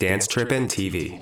Dance Trippin' TV.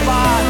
In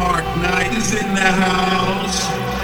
Dance Trippin' in The party's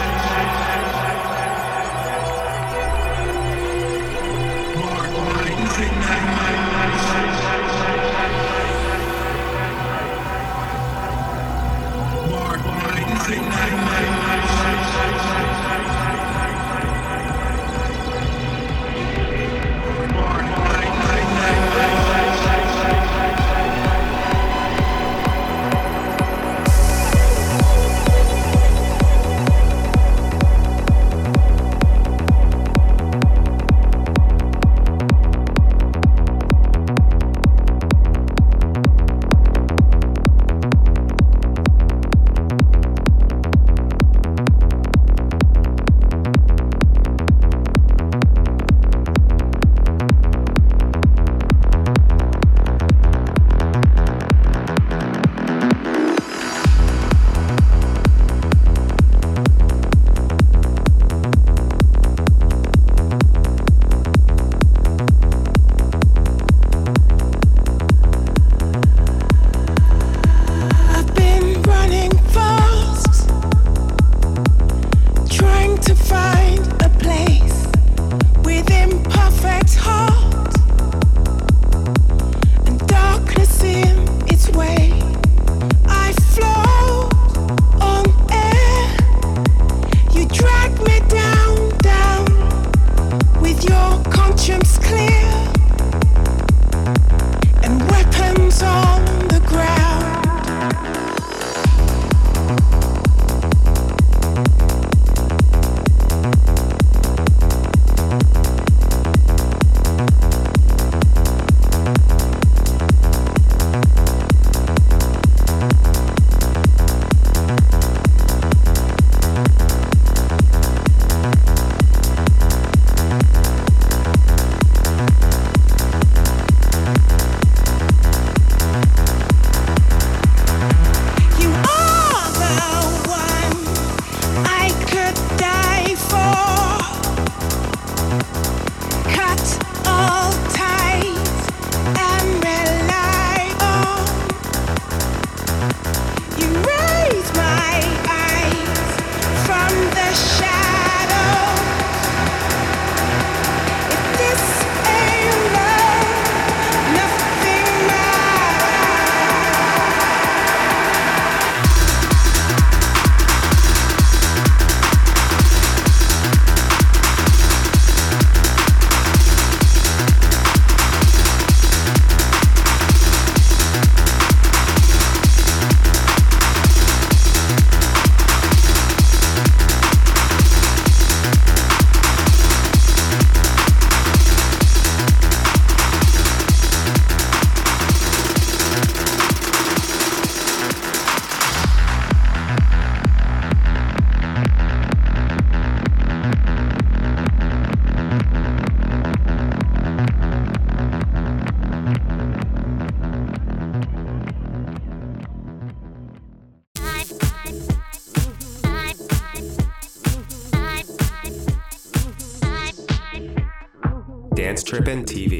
your house.